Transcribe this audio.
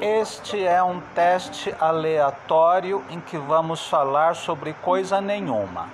Este é um teste aleatório em que vamos falar sobre coisa nenhuma.